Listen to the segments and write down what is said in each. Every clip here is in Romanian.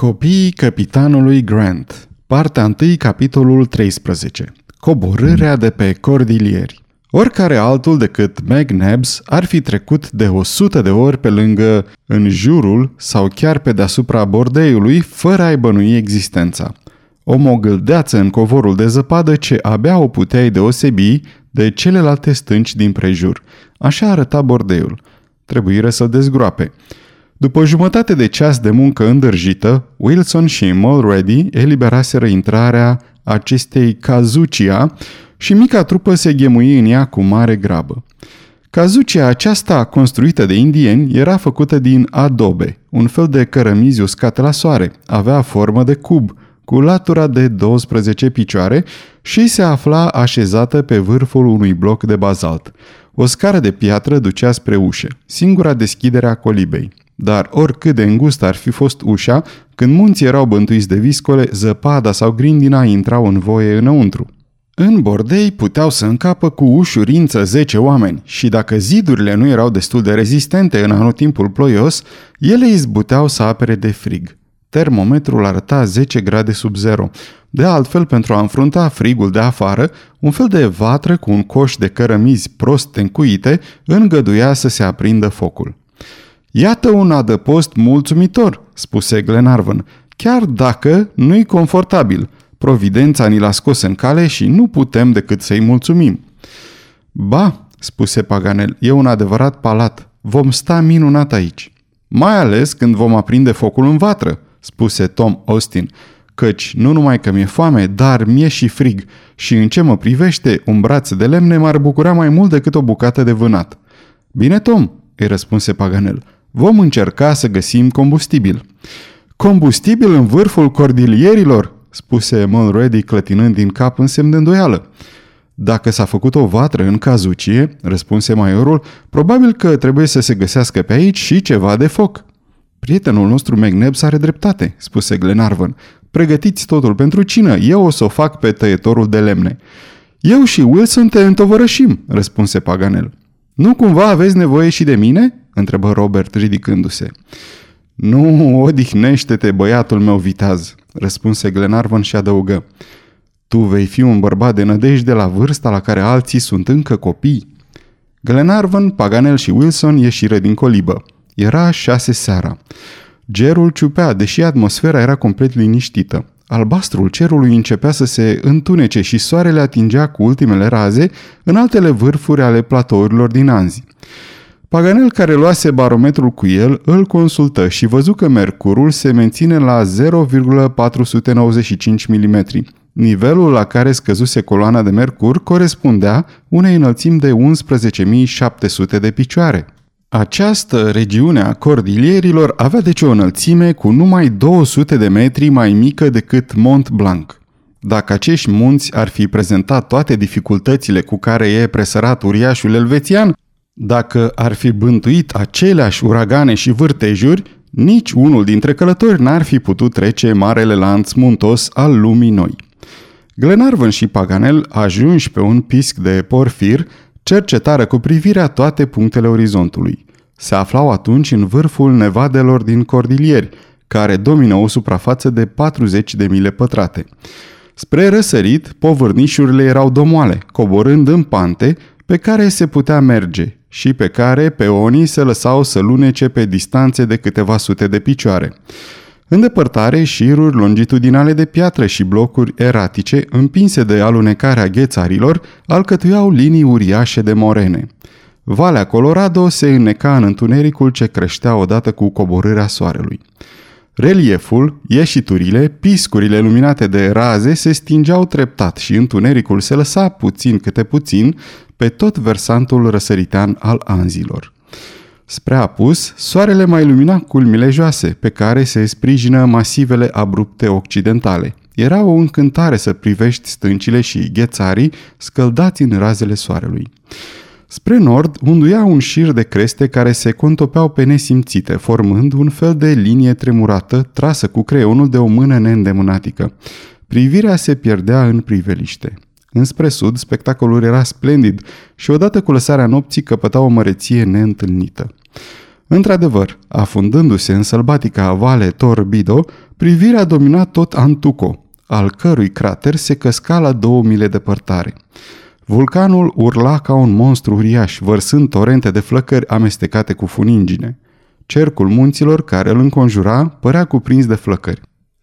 Copiii capitanului Grant Partea 1, capitolul 13 Coborârea de pe cordilieri Oricare altul decât McNabbs ar fi trecut de 100 de ori pe lângă, în jurul sau chiar pe deasupra bordeiului, fără a-i bănui existența. O mogâldeață în covorul de zăpadă ce abia o puteai deosebi de celelalte stânci din prejur. Așa arăta bordeiul. Trebuie să-l dezgroape. După jumătate de ceas de muncă îndârjită, Wilson și Mulready eliberaseră intrarea acestei cazucia și mica trupă se ghemui în ea cu mare grabă. Cazucia aceasta, construită de indieni, era făcută din adobe, un fel de cărămizi uscate la soare. Avea formă de cub, cu latura de 12 picioare și se afla așezată pe vârful unui bloc de bazalt. O scară de piatră ducea spre ușă, singura deschidere a colibei. Dar oricât de îngustă ar fi fost ușa, când munții erau bântuiți de viscole, zăpada sau grindina intrau în voie înăuntru. În bordei puteau să încapă cu ușurință 10 oameni și dacă zidurile nu erau destul de rezistente în anotimpul ploios, ele izbuteau să apere de frig. Termometrul arăta 10 grade sub zero. De altfel, pentru a înfrunta frigul de afară, un fel de vatră cu un coș de cărămizi prost încuite îngăduia să se aprindă focul. Iată un adăpost mulțumitor, spuse Glenarvan, chiar dacă nu-i confortabil. Providența ni l-a scos în cale și nu putem decât să-i mulțumim. Ba, spuse Paganel, e un adevărat palat. Vom sta minunat aici. Mai ales când vom aprinde focul în vatră, spuse Tom Austin, căci nu numai că mi-e foame, dar mi-e și frig și în ce mă privește, un braț de lemne m-ar bucura mai mult decât o bucată de vânat. Bine, Tom, îi răspunse Paganel, vom încerca să găsim combustibil. Combustibil în vârful cordilierilor? spuse Mulready clătinând din cap în semn de îndoială. Dacă s-a făcut o vatră în cazucie, răspunse maiorul, probabil că trebuie să se găsească pe aici și ceva de foc. Prietenul nostru McNabbs are dreptate, spuse Glenarvan. Pregătiți totul pentru cină, eu o să o fac pe tăietorul de lemne. Eu și Wilson te întovărășim, răspunse Paganel. Nu cumva aveți nevoie și de mine? Întrebă Robert ridicându-se. Nu, odihnește-te, băiatul meu vitaz, răspunse Glenarvan și adăugă. Tu vei fi un bărbat de nădejde la vârsta la care alții sunt încă copii. Glenarvan, Paganel și Wilson ieșiră din colibă. Era șase seara. Gerul ciupea, deși atmosfera era complet liniștită. Albastrul cerului începea să se întunece și soarele atingea cu ultimele raze în altele vârfuri ale platourilor din Anzi. Paganel, care luase barometrul cu el, îl consultă și văzu că mercurul se menține la 0,495 mm. Nivelul la care scăzuse coloana de mercur corespundea unei înălțimi de 11.700 de picioare. Această regiune a cordilierilor avea deci o înălțime cu numai 200 de metri mai mică decât Mont Blanc. Dacă acești munți ar fi prezentat toate dificultățile cu care e presărat uriașul elvețian, dacă ar fi bântuit aceleași uragane și vârtejuri, nici unul dintre călători n-ar fi putut trece marele lanț muntos al lumii noi. Glenarvan și Paganel, ajunși pe un pisc de porfir, cercetară cu privirea toate punctele orizontului. Se aflau atunci în vârful nevadelor din cordilieri, care domină o suprafață de 40 de mile pătrate. Spre răsărit, povârnișurile erau domoale, coborând în pante pe care se putea merge și pe care peonii se lăsau să lunece pe distanțe de câteva sute de picioare. În depărtare, șiruri longitudinale de piatră și blocuri eratice, împinse de alunecarea ghețarilor, alcătuiau linii uriașe de morene. Valea Colorado se înneca în întunericul ce creștea odată cu coborârea soarelui. Relieful, ieșiturile, piscurile luminate de raze se stingeau treptat și întunericul se lăsa puțin câte puțin pe tot versantul răsăritean al anzilor. Spre apus, soarele mai lumina culmile joase, pe care se sprijină masivele abrupte occidentale. Era o încântare să privești stâncile și ghețarii scăldați în razele soarelui. Spre nord unduia un șir de creste care se contopeau pe nesimțite, formând un fel de linie tremurată trasă cu creionul de o mână neîndemânatică. Privirea se pierdea în priveliște. Înspre sud, spectacolul era splendid și odată cu lăsarea nopții căpăta o măreție neîntâlnită. Într-adevăr, afundându-se în sălbatica vale Torbido, privirea domina tot Antuco, al cărui crater se căsca la două mile departare. Vulcanul urla ca un monstru uriaș, vărsând torente de flăcări amestecate cu funingine. Cercul munților care îl înconjura părea cuprins de flăcări.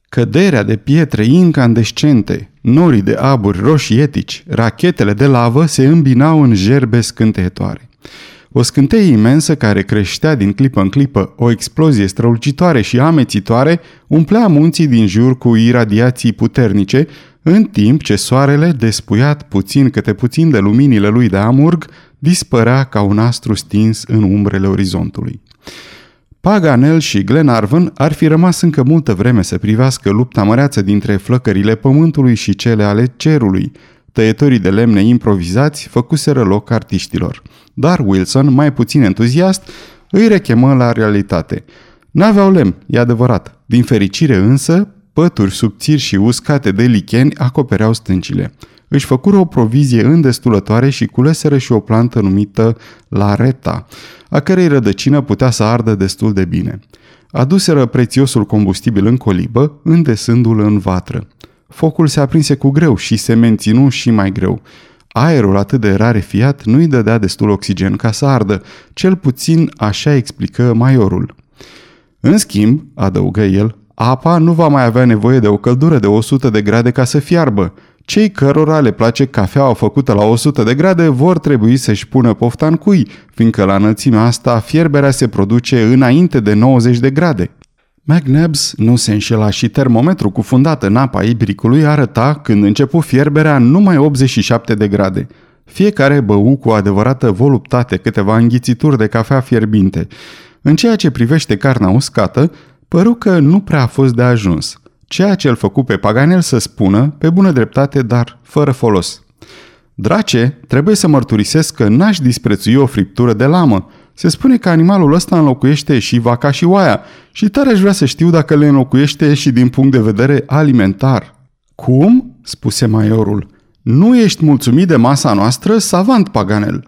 Căderea de pietre incandescente, norii de aburi roșietici, rachetele de lavă se îmbinau în gerbe scânteietoare. O scânteie imensă care creștea din clipă în clipă, o explozie strălucitoare și amețitoare, umplea munții din jur cu iradiații puternice, în timp ce soarele, despuiat puțin câte puțin de luminile lui de amurg, dispărea ca un astru stins în umbrele orizontului. Paganel și Glenarvan ar fi rămas încă multă vreme să privească lupta măreață dintre flăcările pământului și cele ale cerului. Tăietorii de lemne improvizați făcuseră loc artiștilor. Dar Wilson, mai puțin entuziast, îi rechemă la realitate. N-aveau lemn, e adevărat. Din fericire însă, pături subțiri și uscate de licheni acopereau stâncile. Își făcură o provizie îndestulătoare și culeseră și o plantă numită lareta, a cărei rădăcină putea să ardă destul de bine. Aduseră prețiosul combustibil în colibă, îndesându-l în vatră. Focul se aprinse cu greu și se menținu și mai greu. Aerul atât de rarefiat nu-i dădea destul oxigen ca să ardă, cel puțin așa explică maiorul. În schimb, adăugă el, apa nu va mai avea nevoie de o căldură de 100 de grade ca să fiarbă. Cei cărora le place cafeaua făcută la 100 de grade vor trebui să-și pună pofta în cui, fiindcă la înălțimea asta fierberea se produce înainte de 90 de grade. McNabbs nu se înșela și termometrul cufundat în apa ibricului arăta, când începu fierberea, numai 87 de grade. Fiecare bău cu adevărată voluptate câteva înghițituri de cafea fierbinte. În ceea ce privește carnea uscată, păru că nu prea a fost de ajuns. Ceea ce îl făcu pe Paganel să spună, pe bună dreptate, dar fără folos. Drace, trebuie să mărturisesc că n-aș disprețui o friptură de lamă. Se spune că animalul ăsta înlocuiește și vaca și oaia și tare aș vrea să știu dacă le înlocuiește și din punct de vedere alimentar. Cum? spuse maiorul. Nu ești mulțumit de masa noastră, savant Paganel.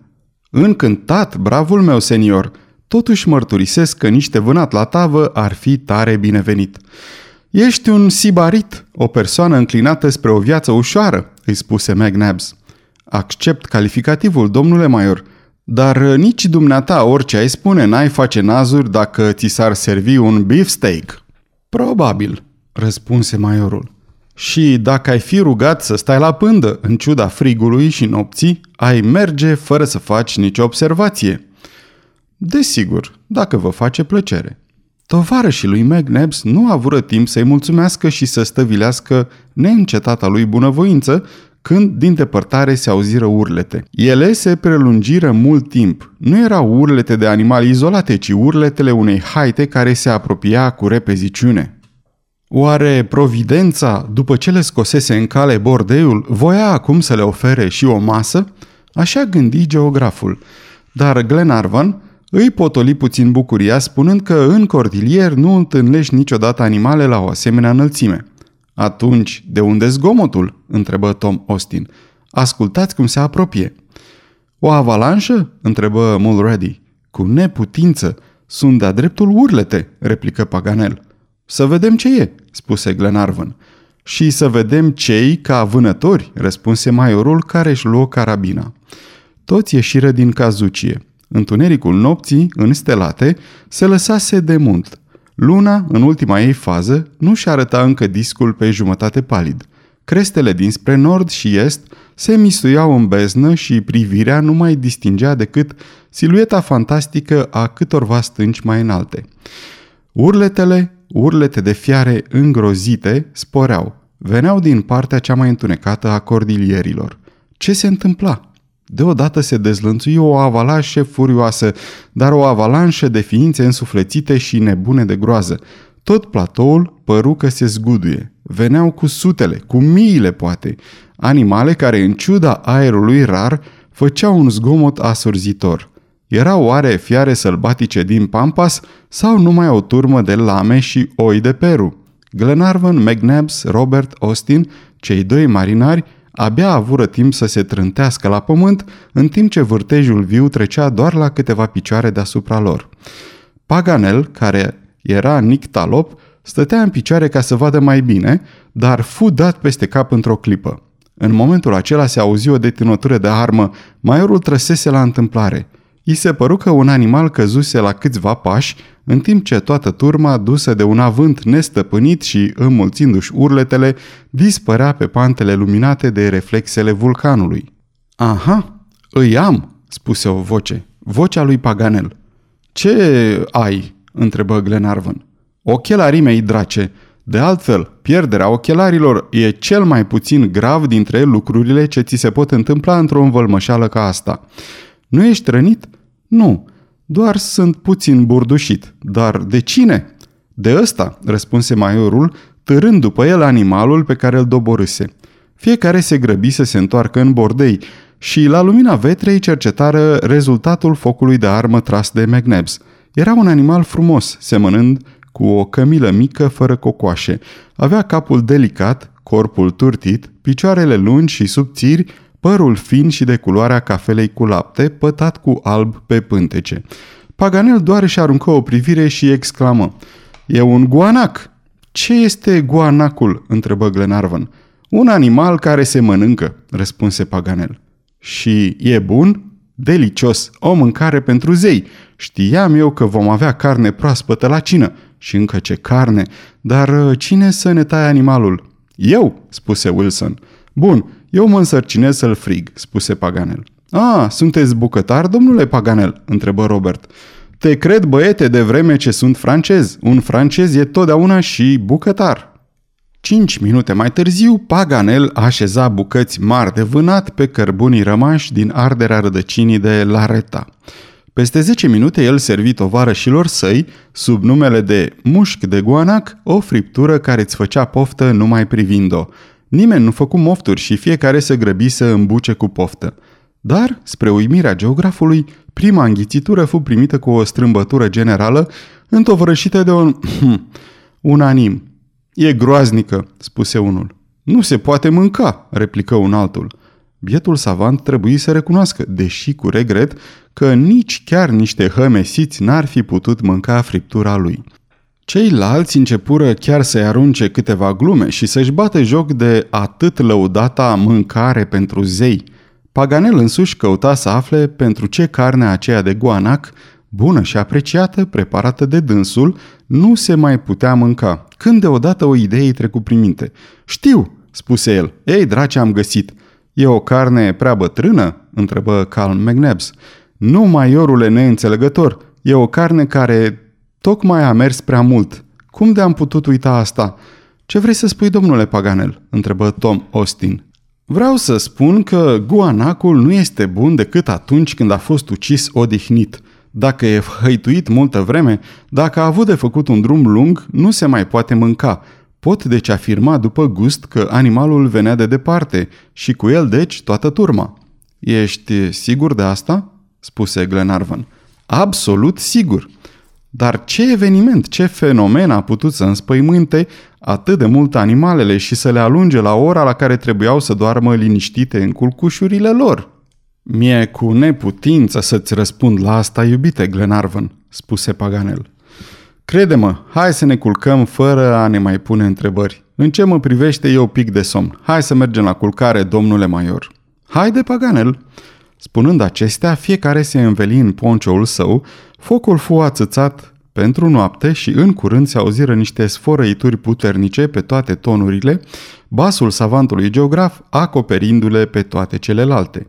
Încântat, bravul meu senior. Totuși mărturisesc că niște vânat la tavă ar fi tare binevenit. Ești un sibarit, o persoană înclinată spre o viață ușoară, îi spuse McNabbs. Accept calificativul, domnule Maior, dar nici dumneata orice ai spune n-ai face nazuri dacă ți s-ar servi un beefsteak. Probabil, răspunse Maiorul. Și dacă ai fi rugat să stai la pândă, în ciuda frigului și nopții, ai merge fără să faci nicio observație. Desigur, dacă vă face plăcere. Tovarășii lui McNabbs nu avură timp să-i mulțumească și să stăvilească neîncetata lui bunăvoință, când din depărtare se auziră urlete. Ele se prelungiră mult timp. Nu erau urlete de animale izolate, ci urletele unei haite care se apropia cu repeziciune. Oare Providența, după ce le scosese în cale bordeiul, voia acum să le ofere și o masă? Așa gândi geograful. Dar Glenarvan îi potoli puțin bucuria spunând că în cordilier nu întâlnești niciodată animale la o asemenea înălțime. Atunci, de unde zgomotul? întrebă Tom Austin. Ascultați cum se apropie. O avalanșă? întrebă Mulready. Cu neputință. Sunt de-a dreptul urlete, replică Paganel. Să vedem ce e, spuse Glenarvan. Și să vedem cei ca vânători, răspunse maiorul care își luă carabina. Toți ieșiră din cazucie. Întunericul nopții, înstelate, se lăsase de mult. Luna, în ultima ei fază, nu și arăta încă discul pe jumătate palid. Crestele dinspre nord și est se mistuiau în beznă și privirea nu mai distingea decât silueta fantastică a câtorva stânci mai înalte. Urletele, urlete de fiare îngrozite, sporeau. Veneau din partea cea mai întunecată a cordilierilor. Ce se întâmpla? Deodată se dezlănțui o avalanșă furioasă, dar o avalanșă de ființe însuflețite și nebune de groază. Tot platoul păru că se zguduie. Veneau cu sutele, cu miile poate, animale care, în ciuda aerului rar, făceau un zgomot asurzitor. Erau oare fiare sălbatice din Pampas sau numai o turmă de lame și oi de Peru? Glenarvan, McNabbs, Robert, Austin, cei doi marinari, abia avură timp să se trântească la pământ, în timp ce vârtejul viu trecea doar la câteva picioare deasupra lor. Paganel, care era nictalop, stătea în picioare ca să vadă mai bine, dar fu dat peste cap într-o clipă. În momentul acela se auzi o detinătură de armă, maiorul trăsese la întâmplare. I se păru că un animal căzuse la câțiva pași, în timp ce toată turma, dusă de un avânt nestăpânit și înmulțindu-și urletele, dispărea pe pantele luminate de reflexele vulcanului. Aha, îi am, spuse o voce, vocea lui Paganel. Ce ai?" întrebă Glenarvan. Ochelarii mei, drace. De altfel, pierderea ochelarilor e cel mai puțin grav dintre lucrurile ce ți se pot întâmpla într-o învălmășală ca asta. Nu ești rănit? Nu, doar sunt puțin burdușit. Dar de cine? De ăsta, răspunse maiorul, târând după el animalul pe care îl doborâse. Fiecare se grăbi să se întoarcă în bordei și la lumina vetrei cercetară rezultatul focului de armă tras de McNabbs. Era un animal frumos, semănând cu o cămilă mică fără cocoașe. Avea capul delicat, corpul turtit, picioarele lungi și subțiri, părul fin și de culoarea cafelei cu lapte, pătat cu alb pe pântece. Paganel doar își aruncă o privire și exclamă. E un guanac!" Ce este guanacul?" întrebă Glenarvan. Un animal care se mănâncă," răspunse Paganel. Și e bun?" Delicios, o mâncare pentru zei. Știam eu că vom avea carne proaspătă la cină. Și încă ce carne. Dar uh, cine să ne taie animalul? Eu, spuse Wilson. Bun, eu mă însărcinez să-l frig, spuse Paganel. A, sunteți bucătar, domnule Paganel? întrebă Robert. Te cred, băiete, de vreme ce sunt francez. Un francez e totdeauna și bucătar. Cinci minute mai târziu, Paganel așeza bucăți mari de vânat pe cărbunii rămași din arderea rădăcinii de Lareta. Peste 10 minute el servi tovarășilor săi, sub numele de mușc de guanac, o friptură care îți făcea poftă numai privind-o. Nimeni nu făcu mofturi și fiecare se grăbi să îmbuce cu poftă. Dar, spre uimirea geografului, prima înghițitură fu primită cu o strâmbătură generală, întovărășită de un unanim. E groaznică, spuse unul. Nu se poate mânca, replică un altul. Bietul savant trebuie să recunoască, deși cu regret, că nici chiar niște hămesiți n-ar fi putut mânca friptura lui. Ceilalți începură chiar să-i arunce câteva glume și să-și bată joc de atât lăudata mâncare pentru zei. Paganel însuși căuta să afle pentru ce carne aceea de guanac, bună și apreciată, preparată de dânsul, nu se mai putea mânca, când deodată o idee îi trecu prin minte. Știu, spuse el. Ei, drace, am găsit. E o carne prea bătrână? întrebă Calm McNabbs. Nu, maiorule neînțelegător. E o carne care tocmai a mers prea mult. Cum de am putut uita asta? Ce vrei să spui, domnule Paganel? întrebă Tom Austin. Vreau să spun că guanacul nu este bun decât atunci când a fost ucis odihnit. Dacă e hăituit multă vreme, dacă a avut de făcut un drum lung, nu se mai poate mânca. Pot deci afirma după gust că animalul venea de departe și cu el deci toată turma. Ești sigur de asta? spuse Glenarvan. Absolut sigur. Dar ce eveniment, ce fenomen a putut să înspăimânte atât de mult animalele și să le alunge la ora la care trebuiau să doarmă liniștite în culcușurile lor? Mie cu neputință să-ți răspund la asta, iubite Glenarvan, spuse Paganel. Crede-mă, hai să ne culcăm fără a ne mai pune întrebări. În ce mă privește eu pic de somn. Hai să mergem la culcare, domnule Maior. Haide, Paganel! Spunând acestea, fiecare se înveli în poncioul său, focul fu ațățat pentru noapte și în curând se auziră niște sfărăituri puternice pe toate tonurile, basul savantului geograf acoperindu-le pe toate celelalte.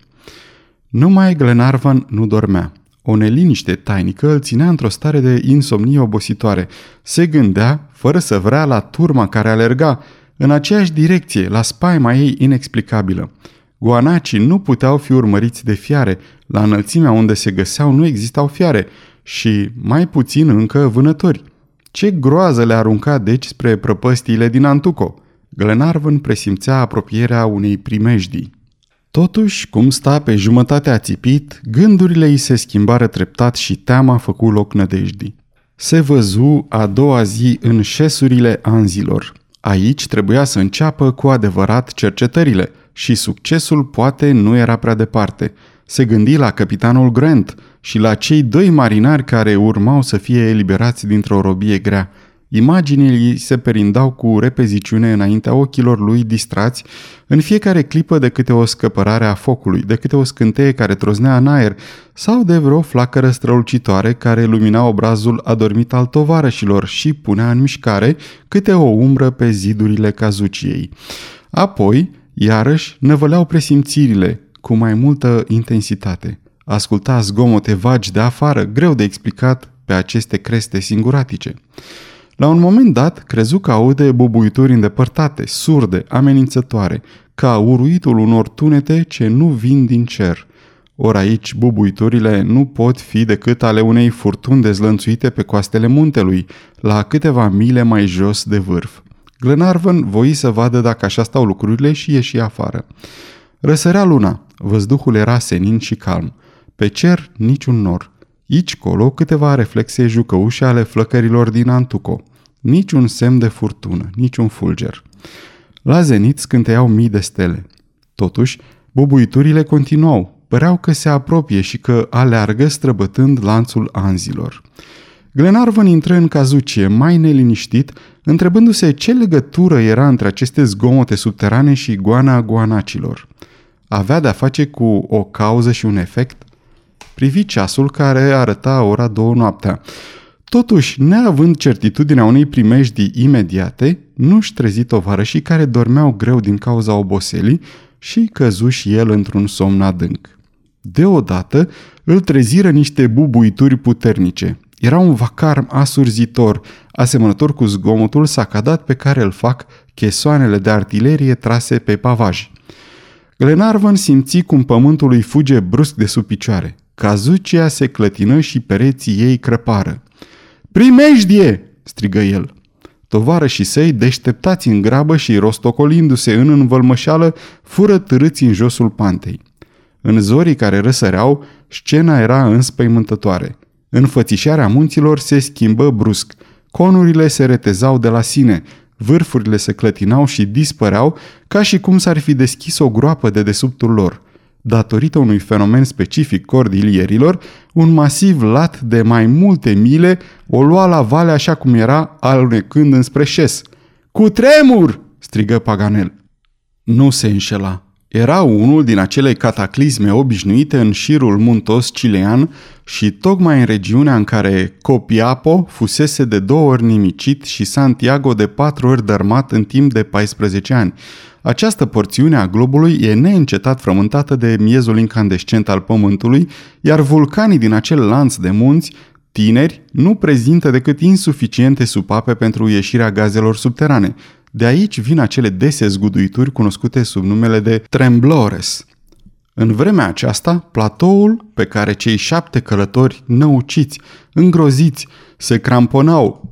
Numai Glenarvan nu dormea. O neliniște tainică îl ținea într-o stare de insomnie obositoare. Se gândea, fără să vrea, la turma care alerga, în aceeași direcție, la spaima ei inexplicabilă. Guanacii nu puteau fi urmăriți de fiare, la înălțimea unde se găseau nu existau fiare și, mai puțin încă, vânători. Ce groază le arunca deci spre prăpăstiile din Antuco! Glenarvan presimțea apropierea unei primejdii. Totuși, cum sta pe jumătate țipit, gândurile îi se schimbară treptat și teama făcu loc nădejdii. Se văzu a doua zi în șesurile anzilor. Aici trebuia să înceapă cu adevărat cercetările și succesul poate nu era prea departe. Se gândi la capitanul Grant și la cei doi marinari care urmau să fie eliberați dintr-o robie grea. Imaginile se perindau cu repeziciune înaintea ochilor lui distrați, în fiecare clipă de câte o scăpărare a focului, de câte o scânteie care troznea în aer sau de vreo flacără strălucitoare care lumina obrazul adormit al tovarășilor și punea în mișcare câte o umbră pe zidurile cazuciei. Apoi, iarăși, năvăleau presimțirile cu mai multă intensitate. Asculta zgomote vagi de afară, greu de explicat pe aceste creste singuratice. La un moment dat, crezu că aude bubuituri îndepărtate, surde, amenințătoare, ca uruitul unor tunete ce nu vin din cer. Ori aici bubuiturile nu pot fi decât ale unei furtuni dezlănțuite pe coastele muntelui, la câteva mile mai jos de vârf. Glenarvan voi să vadă dacă așa stau lucrurile și ieși afară. Răsărea luna, văzduhul era senin și calm. Pe cer niciun nor. Aici colo câteva reflexe jucăușe ale flăcărilor din Antuco. Niciun semn de furtună, niciun fulger. La zenit scânteiau mii de stele. Totuși, bubuiturile continuau, păreau că se apropie și că aleargă străbătând lanțul anzilor. Glenarvan intră în cazucie, mai neliniștit, întrebându-se ce legătură era între aceste zgomote subterane și goana guanacilor. Avea de-a face cu o cauză și un efect? Privi ceasul care arăta ora două noaptea. Totuși, neavând certitudinea unei primejdii imediate, nu-și trezi tovarășii care dormeau greu din cauza oboselii și căzu și el într-un somn adânc. Deodată îl treziră niște bubuituri puternice. Era un vacarm asurzitor, asemănător cu zgomotul sacadat pe care îl fac chesoanele de artilerie trase pe pavaj. Glenarvan simți cum pământul îi fuge brusc de sub picioare. Cazucia se clătină și pereții ei crăpară. Primejdie!" strigă el. Tovarășii săi, deșteptați în grabă și rostocolindu-se în învălmășală, fură târâți în josul pantei. În zorii care răsăreau, scena era înspăimântătoare. Înfățișarea munților se schimbă brusc. Conurile se retezau de la sine, vârfurile se clătinau și dispăreau ca și cum s-ar fi deschis o groapă de desubtul lor – datorită unui fenomen specific cordilierilor, un masiv lat de mai multe mile o lua la vale așa cum era, alunecând înspre șes. Cu tremur!" strigă Paganel. Nu se înșela. Era unul din acele cataclisme obișnuite în șirul muntos cilean și tocmai în regiunea în care Copiapo fusese de două ori nimicit și Santiago de patru ori dărmat în timp de 14 ani – această porțiune a globului e neîncetat frământată de miezul incandescent al Pământului, iar vulcanii din acel lanț de munți, tineri, nu prezintă decât insuficiente supape pentru ieșirea gazelor subterane. De aici vin acele dese zguduituri cunoscute sub numele de tremblores. În vremea aceasta, platoul pe care cei șapte călători năuciți, îngroziți, se cramponau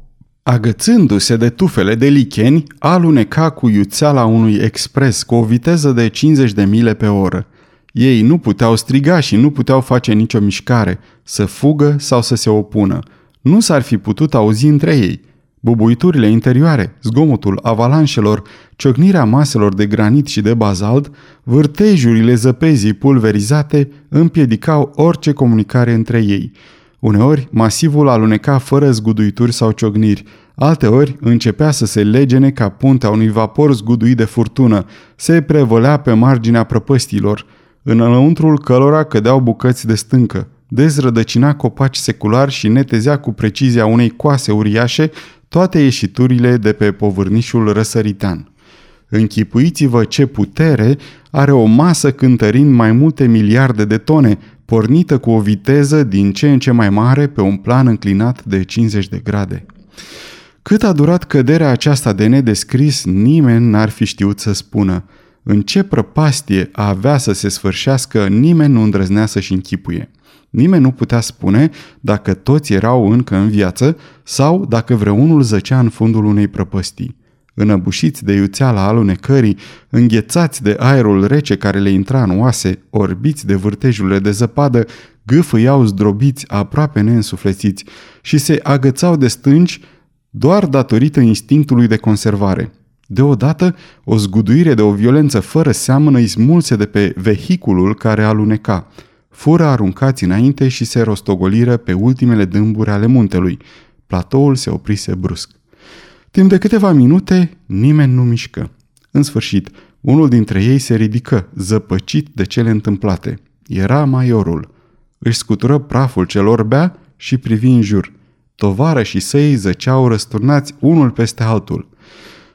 Agățându-se de tufele de licheni, aluneca cu iuțeala unui expres cu o viteză de 50 de mile pe oră. Ei nu puteau striga și nu puteau face nicio mișcare, să fugă sau să se opună. Nu s-ar fi putut auzi între ei. Bubuiturile interioare, zgomotul avalanșelor, ciocnirea maselor de granit și de bazalt, vârtejurile zăpezii pulverizate împiedicau orice comunicare între ei – Uneori, masivul aluneca fără zguduituri sau ciogniri, alteori începea să se legene ca puntea unui vapor zguduit de furtună, se prevălea pe marginea prăpăstilor, înăuntrul călora cădeau bucăți de stâncă, dezrădăcina copaci seculari și netezea cu precizia unei coase uriașe toate ieșiturile de pe povârnișul răsăritean. Închipuiți-vă ce putere are o masă cântărind mai multe miliarde de tone, pornită cu o viteză din ce în ce mai mare pe un plan înclinat de 50 de grade. Cât a durat căderea aceasta de nedescris, nimeni n-ar fi știut să spună. În ce prăpastie avea să se sfârșească, nimeni nu îndrăznea să-și închipuie. Nimeni nu putea spune dacă toți erau încă în viață sau dacă vreunul zăcea în fundul unei prăpăstii înăbușiți de iuțeala alunecării, înghețați de aerul rece care le intra în oase, orbiți de vârtejurile de zăpadă, gâfâiau zdrobiți, aproape neînsuflețiți și se agățau de stânci doar datorită instinctului de conservare. Deodată, o zguduire de o violență fără seamănă îi smulse de pe vehiculul care aluneca. Fură aruncați înainte și se rostogoliră pe ultimele dâmburi ale muntelui. Platoul se oprise brusc. Timp de câteva minute, nimeni nu mișcă. În sfârșit, unul dintre ei se ridică, zăpăcit de cele întâmplate. Era maiorul. Își scutură praful celor bea și privi în jur. Tovară și săi zăceau răsturnați unul peste altul.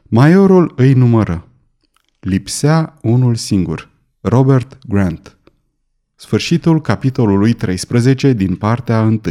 Maiorul îi numără. Lipsea unul singur, Robert Grant. Sfârșitul capitolului 13 din partea 1.